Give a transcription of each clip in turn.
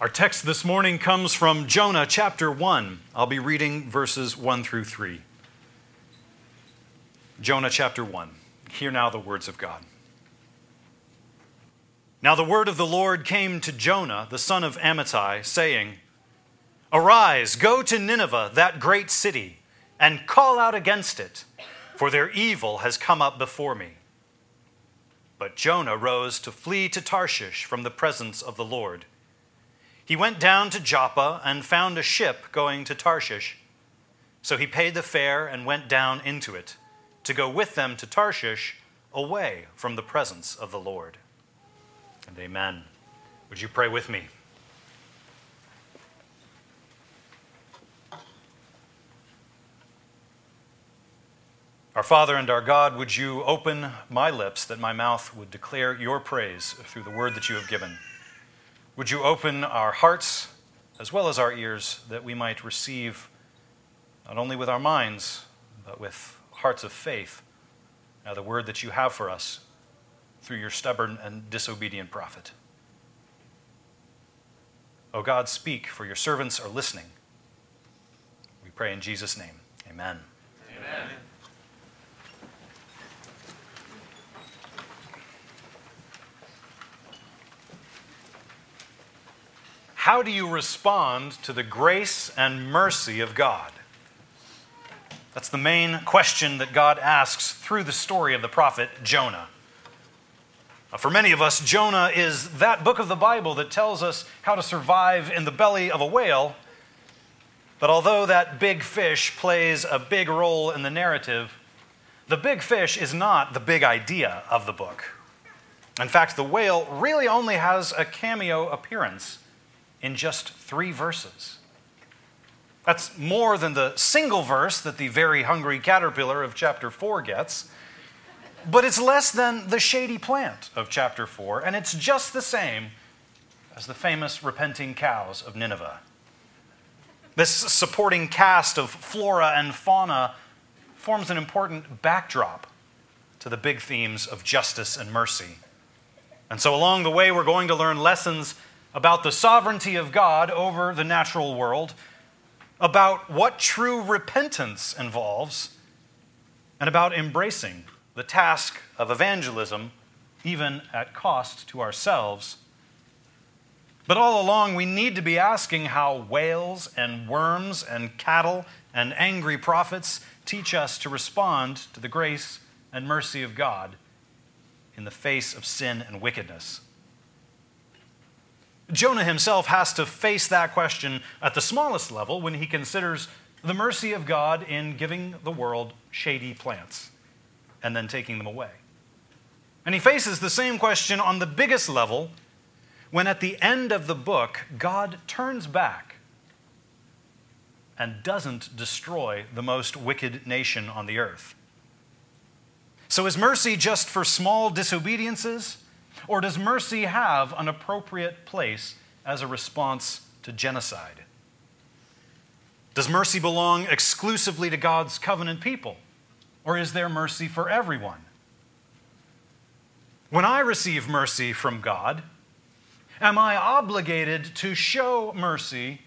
Our text this morning comes from Jonah chapter 1. I'll be reading verses 1 through 3. Jonah chapter 1. Hear now the words of God. Now the word of the Lord came to Jonah, the son of Amittai, saying, Arise, go to Nineveh, that great city, and call out against it, for their evil has come up before me. But Jonah rose to flee to Tarshish from the presence of the Lord. He went down to Joppa and found a ship going to Tarshish. So he paid the fare and went down into it to go with them to Tarshish away from the presence of the Lord. And amen. Would you pray with me? Our Father and our God, would you open my lips that my mouth would declare your praise through the word that you have given? Would you open our hearts as well as our ears that we might receive, not only with our minds, but with hearts of faith, now the word that you have for us through your stubborn and disobedient prophet? O God, speak, for your servants are listening. We pray in Jesus' name. Amen. Amen. How do you respond to the grace and mercy of God? That's the main question that God asks through the story of the prophet Jonah. For many of us, Jonah is that book of the Bible that tells us how to survive in the belly of a whale. But although that big fish plays a big role in the narrative, the big fish is not the big idea of the book. In fact, the whale really only has a cameo appearance in just three verses. That's more than the single verse that the very hungry caterpillar of chapter 4 gets, but it's less than the shady plant of chapter 4, and it's just the same as the famous repenting cows of Nineveh. This supporting cast of flora and fauna forms an important backdrop to the big themes of justice and mercy. And so, along the way, we're going to learn lessons about the sovereignty of God over the natural world, about what true repentance involves, and about embracing the task of evangelism, even at cost to ourselves. But all along, we need to be asking how whales and worms and cattle and angry prophets teach us to respond to the grace and mercy of God in the face of sin and wickedness. Jonah himself has to face that question at the smallest level when he considers the mercy of God in giving the world shady plants and then taking them away. And he faces the same question on the biggest level when at the end of the book, God turns back and doesn't destroy the most wicked nation on the earth. So is mercy just for small disobediences? Or does mercy have an appropriate place as a response to genocide? Does mercy belong exclusively to God's covenant people? Or is there mercy for everyone? When I receive mercy from God, am I obligated to show mercy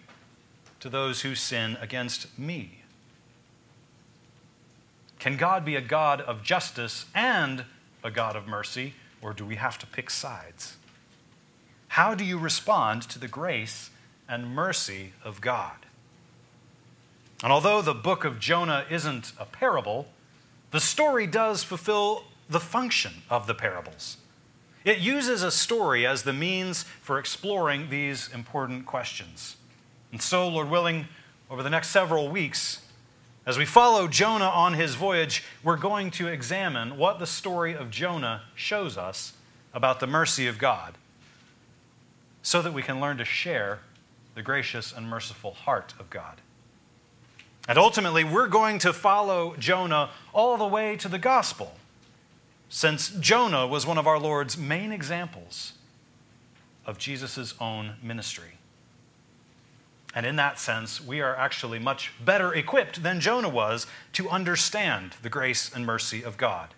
to those who sin against me? Can God be a God of justice and a God of mercy? Or do we have to pick sides? How do you respond to the grace and mercy of God? And although the book of Jonah isn't a parable, the story does fulfill the function of the parables. It uses a story as the means for exploring these important questions. And so, Lord willing, over the next several weeks, as we follow Jonah on his voyage, we're going to examine what the story of Jonah shows us about the mercy of God so that we can learn to share the gracious and merciful heart of God. And ultimately, we're going to follow Jonah all the way to the gospel, since Jonah was one of our Lord's main examples of Jesus' own ministry. And in that sense, we are actually much better equipped than Jonah was to understand the grace and mercy of God.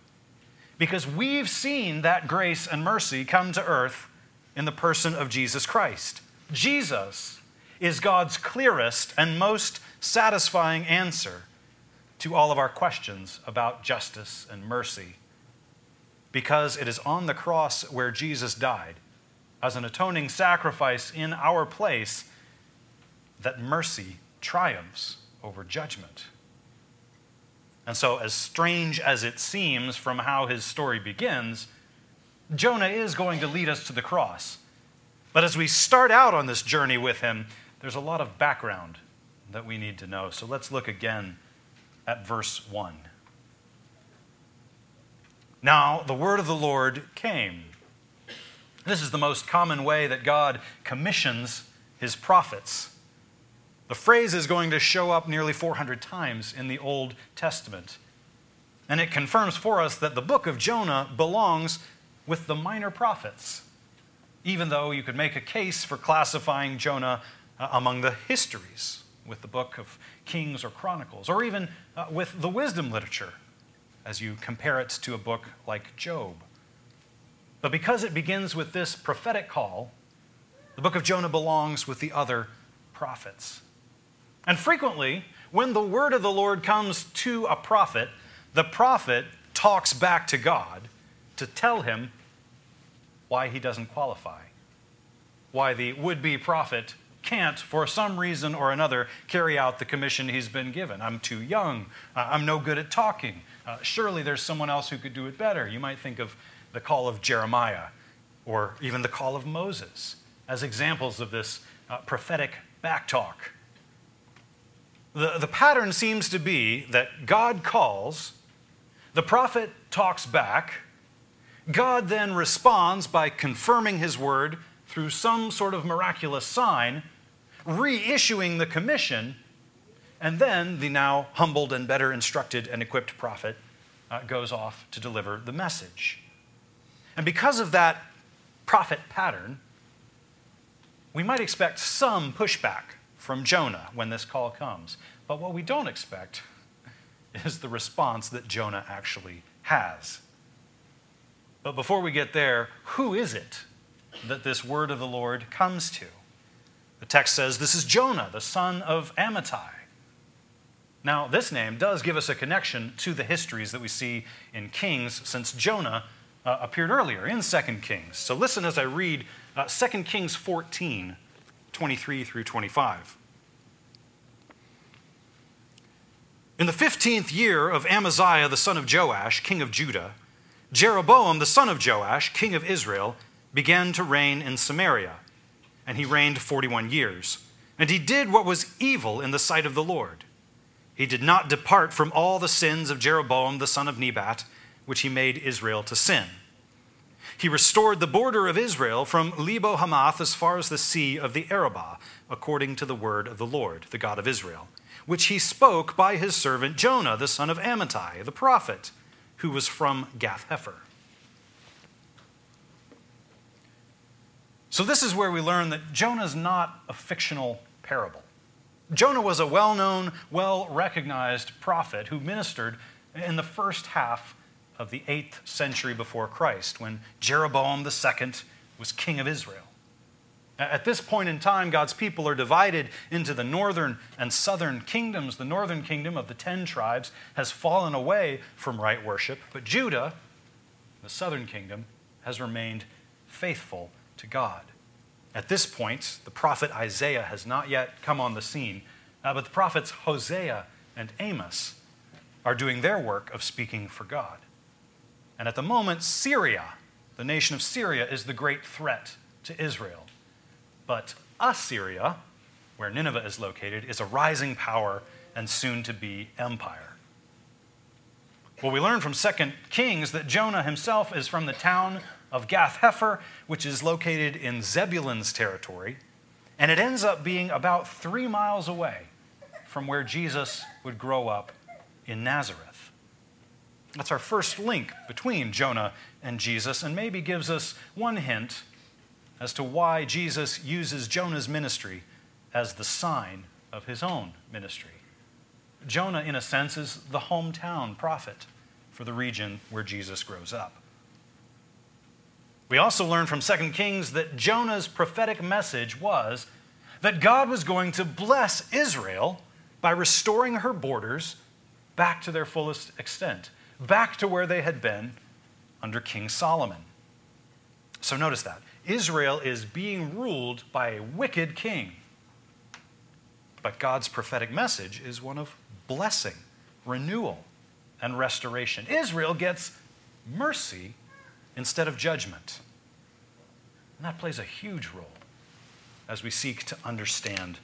Because we've seen that grace and mercy come to earth in the person of Jesus Christ. Jesus is God's clearest and most satisfying answer to all of our questions about justice and mercy. Because it is on the cross where Jesus died as an atoning sacrifice in our place that mercy triumphs over judgment. And so, as strange as it seems from how his story begins, Jonah is going to lead us to the cross. But as we start out on this journey with him, there's a lot of background that we need to know. So let's look again at verse 1. Now, the word of the Lord came. This is the most common way that God commissions his prophets. The phrase is going to show up nearly 400 times in the Old Testament. And it confirms for us that the book of Jonah belongs with the minor prophets, even though you could make a case for classifying Jonah uh, among the histories with the book of Kings or Chronicles, or even uh, with the wisdom literature as you compare it to a book like Job. But because it begins with this prophetic call, the book of Jonah belongs with the other prophets. And frequently, when the word of the Lord comes to a prophet, the prophet talks back to God to tell him why he doesn't qualify, why the would be prophet can't, for some reason or another, carry out the commission he's been given. I'm too young. Uh, I'm no good at talking. Uh, surely there's someone else who could do it better. You might think of the call of Jeremiah or even the call of Moses as examples of this uh, prophetic backtalk. The, the pattern seems to be that God calls, the prophet talks back, God then responds by confirming his word through some sort of miraculous sign, reissuing the commission, and then the now humbled and better instructed and equipped prophet uh, goes off to deliver the message. And because of that prophet pattern, we might expect some pushback from Jonah when this call comes. But what we don't expect is the response that Jonah actually has. But before we get there, who is it that this word of the Lord comes to? The text says this is Jonah, the son of Amittai. Now, this name does give us a connection to the histories that we see in Kings, since Jonah uh, appeared earlier in 2 Kings. So listen as I read uh, 2 Kings 14, 23 through 25. In the fifteenth year of Amaziah the son of Joash, king of Judah, Jeroboam the son of Joash, king of Israel, began to reign in Samaria, and he reigned forty one years. And he did what was evil in the sight of the Lord. He did not depart from all the sins of Jeroboam the son of Nebat, which he made Israel to sin. He restored the border of Israel from Lebo Hamath as far as the sea of the Arabah, according to the word of the Lord, the God of Israel which he spoke by his servant Jonah, the son of Amittai, the prophet, who was from Gath Hepher. So, this is where we learn that Jonah is not a fictional parable. Jonah was a well known, well recognized prophet who ministered in the first half of the 8th century before Christ when Jeroboam II was king of Israel. At this point in time, God's people are divided into the northern and southern kingdoms. The northern kingdom of the ten tribes has fallen away from right worship, but Judah, the southern kingdom, has remained faithful to God. At this point, the prophet Isaiah has not yet come on the scene, uh, but the prophets Hosea and Amos are doing their work of speaking for God. And at the moment, Syria, the nation of Syria, is the great threat to Israel. But Assyria, where Nineveh is located, is a rising power and soon to be empire. Well, we learn from 2 Kings that Jonah himself is from the town of Gath Hepher, which is located in Zebulun's territory, and it ends up being about three miles away from where Jesus would grow up in Nazareth. That's our first link between Jonah and Jesus, and maybe gives us one hint as to why Jesus uses Jonah's ministry as the sign of his own ministry. Jonah, in a sense, is the hometown prophet for the region where Jesus grows up. We also learn from 2 Kings that Jonah's prophetic message was that God was going to bless Israel by restoring her borders back to their fullest extent, back to where they had been under King Solomon. So notice that. Israel is being ruled by a wicked king. But God's prophetic message is one of blessing, renewal, and restoration. Israel gets mercy instead of judgment. And that plays a huge role as we seek to understand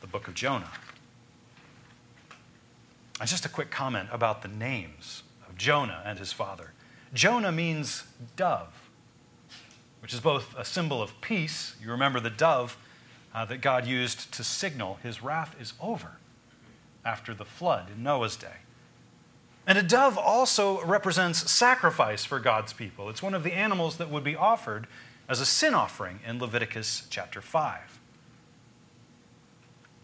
the book of Jonah. And just a quick comment about the names Jonah and his father. Jonah means dove, which is both a symbol of peace. You remember the dove uh, that God used to signal his wrath is over after the flood in Noah's day. And a dove also represents sacrifice for God's people. It's one of the animals that would be offered as a sin offering in Leviticus chapter 5.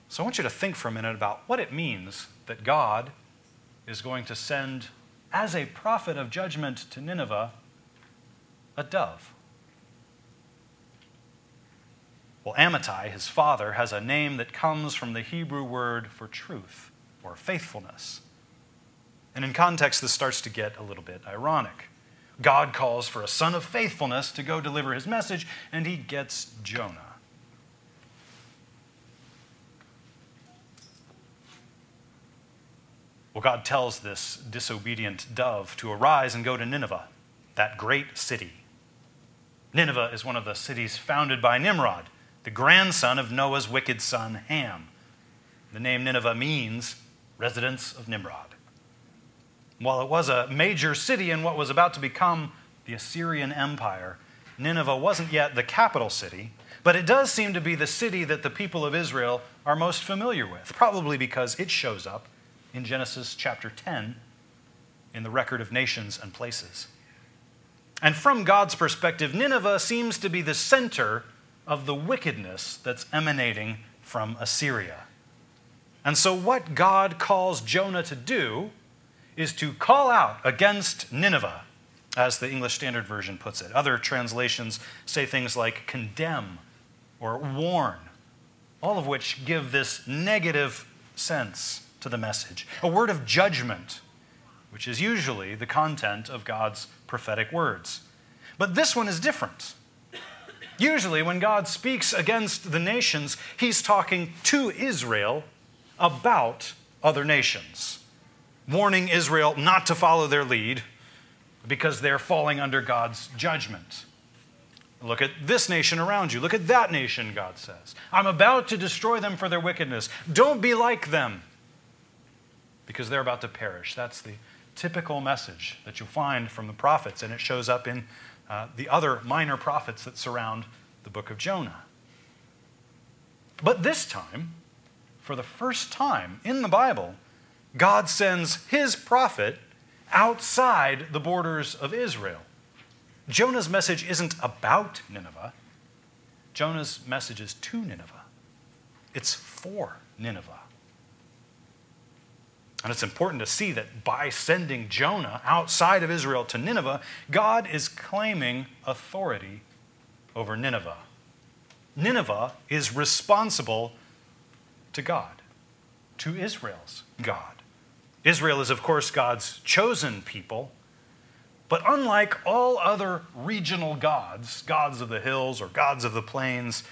So I want you to think for a minute about what it means that God is going to send, as a prophet of judgment to Nineveh, a dove. Well, Amittai, his father, has a name that comes from the Hebrew word for truth or faithfulness. And in context, this starts to get a little bit ironic. God calls for a son of faithfulness to go deliver his message, and he gets Jonah. Well, God tells this disobedient dove to arise and go to Nineveh, that great city. Nineveh is one of the cities founded by Nimrod, the grandson of Noah's wicked son Ham. The name Nineveh means residence of Nimrod. While it was a major city in what was about to become the Assyrian Empire, Nineveh wasn't yet the capital city, but it does seem to be the city that the people of Israel are most familiar with, probably because it shows up in Genesis chapter 10 in the record of nations and places. And from God's perspective, Nineveh seems to be the center of the wickedness that's emanating from Assyria. And so, what God calls Jonah to do is to call out against Nineveh, as the English Standard Version puts it. Other translations say things like condemn or warn, all of which give this negative sense to the message. A word of judgment, which is usually the content of God's prophetic words. But this one is different. Usually, when God speaks against the nations, he's talking to Israel about other nations warning Israel not to follow their lead because they're falling under God's judgment. Look at this nation around you. Look at that nation, God says. I'm about to destroy them for their wickedness. Don't be like them because they're about to perish. That's the typical message that you'll find from the prophets, and it shows up in uh, the other minor prophets that surround the book of Jonah. But this time, for the first time in the Bible, God sends his prophet outside the borders of Israel. Jonah's message isn't about Nineveh, Jonah's message is to Nineveh, it's for Nineveh. And it's important to see that by sending Jonah outside of Israel to Nineveh, God is claiming authority over Nineveh. Nineveh is responsible to God, to Israel's God. Israel is, of course, God's chosen people. But unlike all other regional gods, gods of the hills or gods of the plains,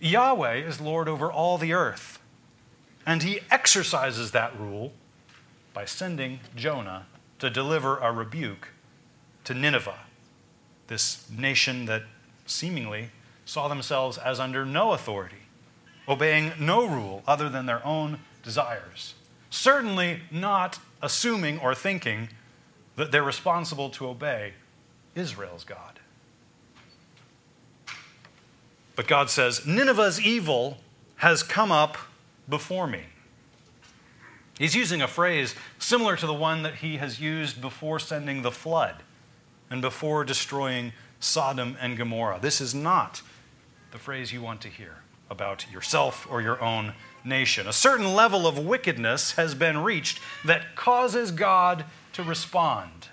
Yahweh is Lord over all the earth. And he exercises that rule by sending Jonah to deliver a rebuke to Nineveh, this nation that seemingly saw themselves as under no authority, obeying no rule other than their own desires. Certainly not assuming or thinking that they're responsible to obey Israel's God. But God says, Nineveh's evil has come up before me. He's using a phrase similar to the one that he has used before sending the flood and before destroying Sodom and Gomorrah. This is not the phrase you want to hear about yourself or your own nation. A certain level of wickedness has been reached that causes God to respond.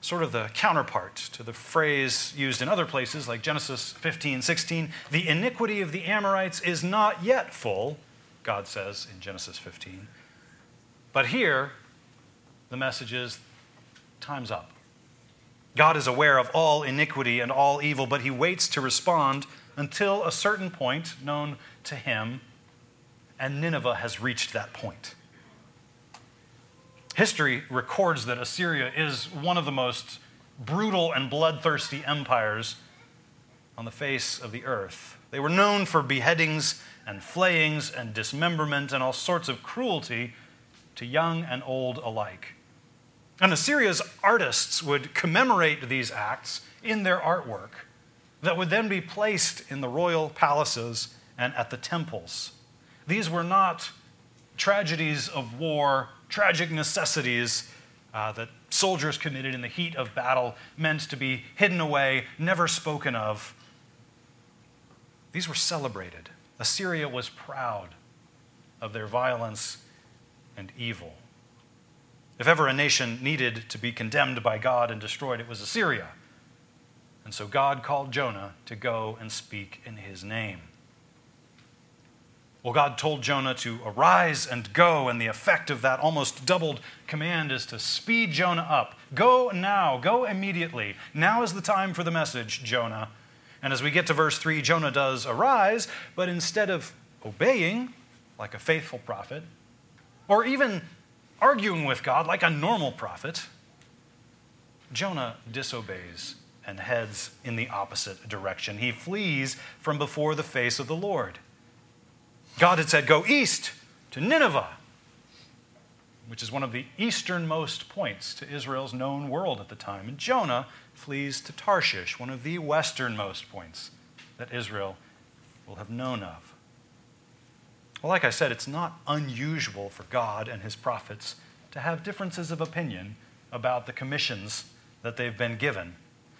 Sort of the counterpart to the phrase used in other places like Genesis 15, 16. The iniquity of the Amorites is not yet full, God says in Genesis 15. But here, the message is time's up. God is aware of all iniquity and all evil, but he waits to respond until a certain point known to him, and Nineveh has reached that point. History records that Assyria is one of the most brutal and bloodthirsty empires on the face of the earth. They were known for beheadings and flayings and dismemberment and all sorts of cruelty to young and old alike. And Assyria's artists would commemorate these acts in their artwork that would then be placed in the royal palaces and at the temples. These were not tragedies of war, tragic necessities uh, that soldiers committed in the heat of battle, meant to be hidden away, never spoken of. These were celebrated. Assyria was proud of their violence and evil. If ever a nation needed to be condemned by God and destroyed, it was Assyria. And so God called Jonah to go and speak in his name. Well, God told Jonah to arise and go, and the effect of that almost doubled command is to speed Jonah up. Go now, go immediately. Now is the time for the message, Jonah. And as we get to verse 3, Jonah does arise, but instead of obeying like a faithful prophet, or even arguing with God like a normal prophet, Jonah disobeys and heads in the opposite direction. He flees from before the face of the Lord. God had said, Go east to Nineveh, which is one of the easternmost points to Israel's known world at the time. And Jonah flees to Tarshish, one of the westernmost points that Israel will have known of. Well, like I said, it's not unusual for God and his prophets to have differences of opinion about the commissions that they've been given.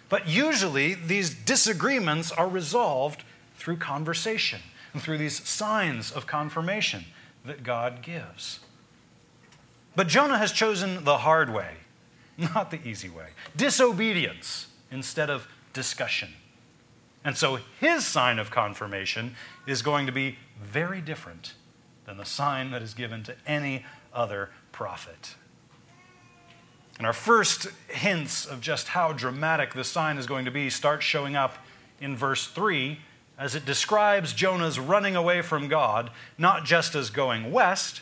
But usually, these disagreements are resolved through conversation and through these signs of confirmation that God gives. But Jonah has chosen the hard way, not the easy way disobedience instead of discussion. And so his sign of confirmation is going to be very different than the sign that is given to any other prophet. And our first hints of just how dramatic this sign is going to be start showing up in verse 3 as it describes Jonah's running away from God, not just as going west,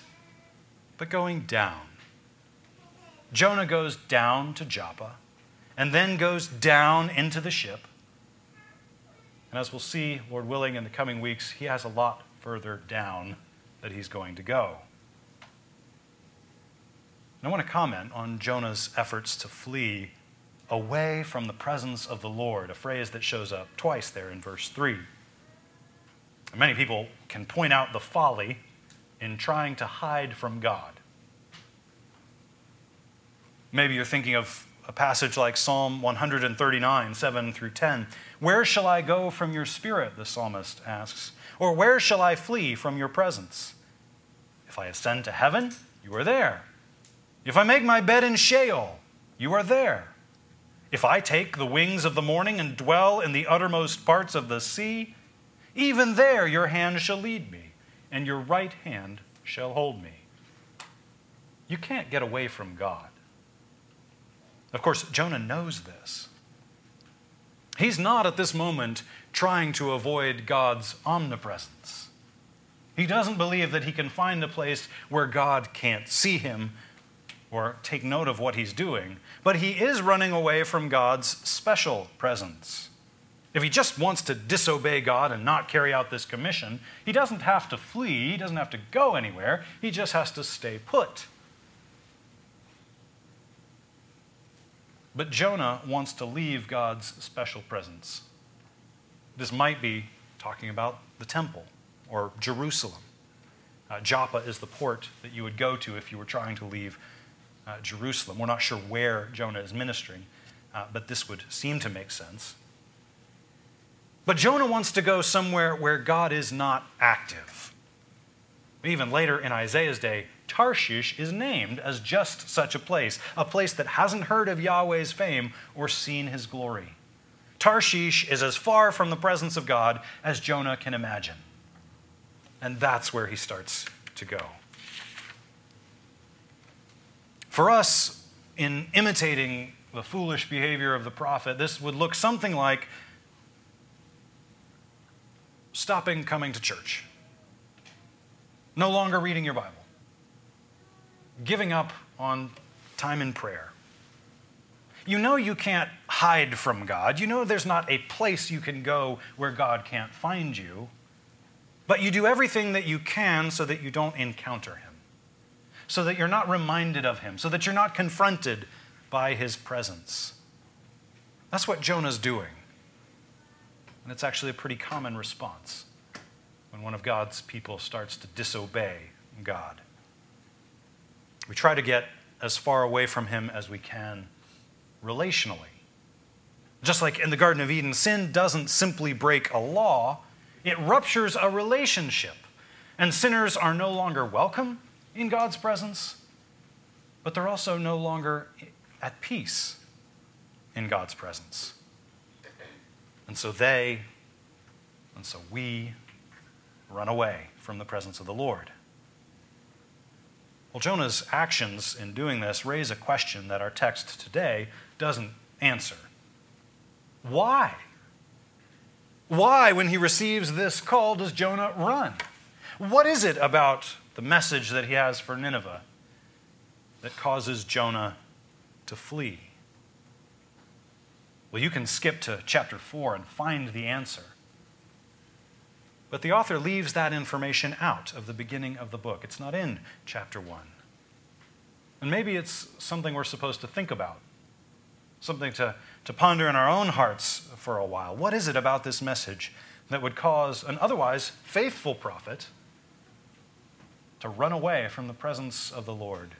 but going down. Jonah goes down to Joppa and then goes down into the ship. And as we'll see, Lord willing, in the coming weeks, he has a lot further down that he's going to go. And I want to comment on Jonah's efforts to flee away from the presence of the Lord, a phrase that shows up twice there in verse 3. Many people can point out the folly in trying to hide from God. Maybe you're thinking of a passage like Psalm 139, 7 through 10. Where shall I go from your spirit? The psalmist asks. Or where shall I flee from your presence? If I ascend to heaven, you are there. If I make my bed in Sheol, you are there. If I take the wings of the morning and dwell in the uttermost parts of the sea, even there your hand shall lead me, and your right hand shall hold me. You can't get away from God. Of course, Jonah knows this. He's not at this moment trying to avoid God's omnipresence. He doesn't believe that he can find a place where God can't see him or take note of what he's doing, but he is running away from God's special presence. If he just wants to disobey God and not carry out this commission, he doesn't have to flee, he doesn't have to go anywhere, he just has to stay put. But Jonah wants to leave God's special presence. This might be talking about the temple or Jerusalem. Uh, Joppa is the port that you would go to if you were trying to leave uh, Jerusalem. We're not sure where Jonah is ministering, uh, but this would seem to make sense. But Jonah wants to go somewhere where God is not active. Even later in Isaiah's day, Tarshish is named as just such a place, a place that hasn't heard of Yahweh's fame or seen his glory. Tarshish is as far from the presence of God as Jonah can imagine. And that's where he starts to go. For us, in imitating the foolish behavior of the prophet, this would look something like stopping coming to church, no longer reading your Bible, giving up on time in prayer. You know you can't hide from God. You know there's not a place you can go where God can't find you. But you do everything that you can so that you don't encounter Him, so that you're not reminded of Him, so that you're not confronted by His presence. That's what Jonah's doing. And it's actually a pretty common response when one of God's people starts to disobey God. We try to get as far away from Him as we can relationally. Just like in the Garden of Eden, sin doesn't simply break a law, it ruptures a relationship. And sinners are no longer welcome in God's presence, but they're also no longer at peace in God's presence. And so they, and so we, run away from the presence of the Lord. Well, Jonah's actions in doing this raise a question that our text today doesn't answer. Why? Why, when he receives this call, does Jonah run? What is it about the message that he has for Nineveh that causes Jonah to flee? Well, you can skip to chapter 4 and find the answer. But the author leaves that information out of the beginning of the book. It's not in chapter 1. And maybe it's something we're supposed to think about, something to, to ponder in our own hearts for a while. What is it about this message that would cause an otherwise faithful prophet to run away from the presence of the Lord?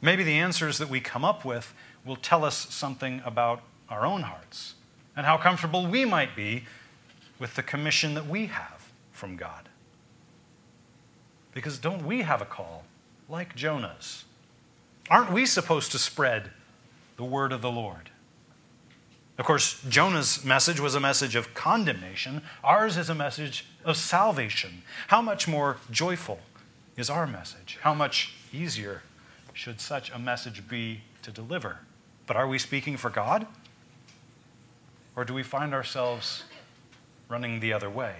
Maybe the answers that we come up with will tell us something about our own hearts and how comfortable we might be with the commission that we have from God. Because don't we have a call like Jonah's? Aren't we supposed to spread the word of the Lord? Of course, Jonah's message was a message of condemnation. Ours is a message of salvation. How much more joyful is our message? How much easier should such a message be to deliver? But are we speaking for God? Or do we find ourselves running the other way.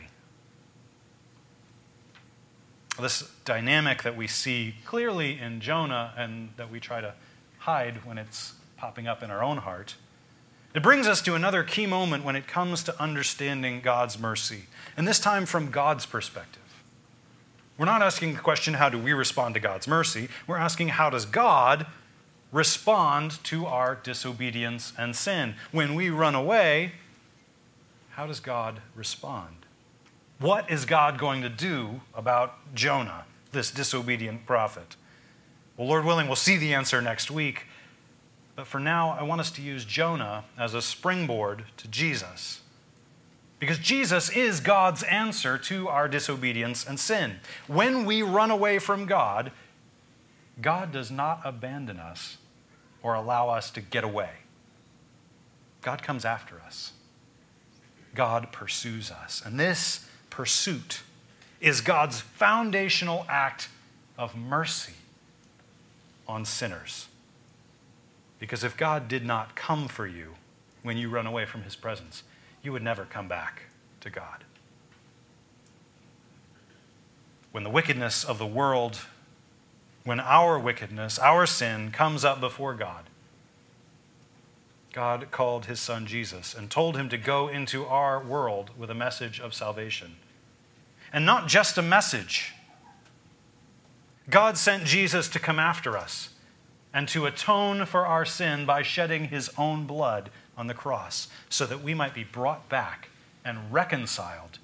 This dynamic that we see clearly in Jonah and that we try to hide when it's popping up in our own heart. It brings us to another key moment when it comes to understanding God's mercy, and this time from God's perspective. We're not asking the question, how do we respond to God's mercy? We're asking, how does God respond to our disobedience and sin? When we run away, how does God respond? What is God going to do about Jonah, this disobedient prophet? Well, Lord willing, we'll see the answer next week. But for now, I want us to use Jonah as a springboard to Jesus. Because Jesus is God's answer to our disobedience and sin. When we run away from God, God does not abandon us or allow us to get away. God comes after us. God pursues us. And this pursuit is God's foundational act of mercy on sinners. Because if God did not come for you when you run away from his presence, you would never come back to God. When the wickedness of the world, when our wickedness, our sin comes up before God, God called his son Jesus and told him to go into our world with a message of salvation. And not just a message. God sent Jesus to come after us and to atone for our sin by shedding his own blood on the cross so that we might be brought back and reconciled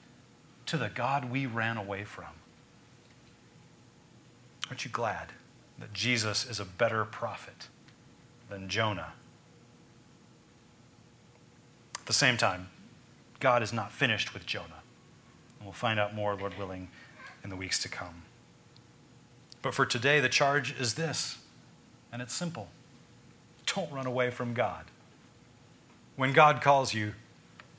to the God we ran away from. Aren't you glad that Jesus is a better prophet than Jonah? At the same time, God is not finished with Jonah. And we'll find out more, Lord willing, in the weeks to come. But for today, the charge is this, and it's simple don't run away from God. When God calls you,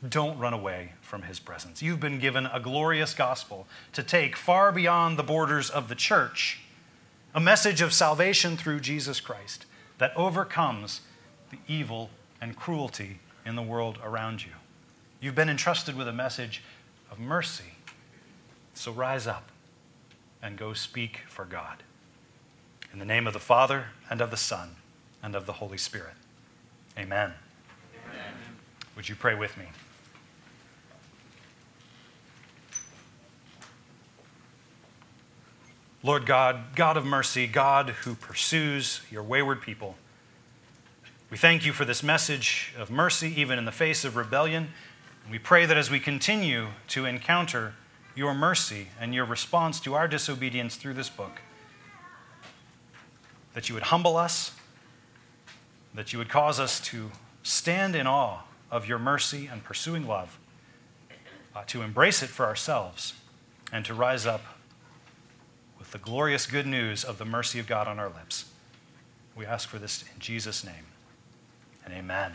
don't run away from his presence. You've been given a glorious gospel to take far beyond the borders of the church, a message of salvation through Jesus Christ that overcomes the evil and cruelty in the world around you. You've been entrusted with a message of mercy. So rise up and go speak for God. In the name of the Father, and of the Son, and of the Holy Spirit. Amen. Amen. Would you pray with me? Lord God, God of mercy, God who pursues your wayward people, we thank you for this message of mercy, even in the face of rebellion. We pray that as we continue to encounter your mercy and your response to our disobedience through this book, that you would humble us, that you would cause us to stand in awe of your mercy and pursuing love, uh, to embrace it for ourselves, and to rise up the glorious good news of the mercy of God on our lips. We ask for this in Jesus' name, and amen.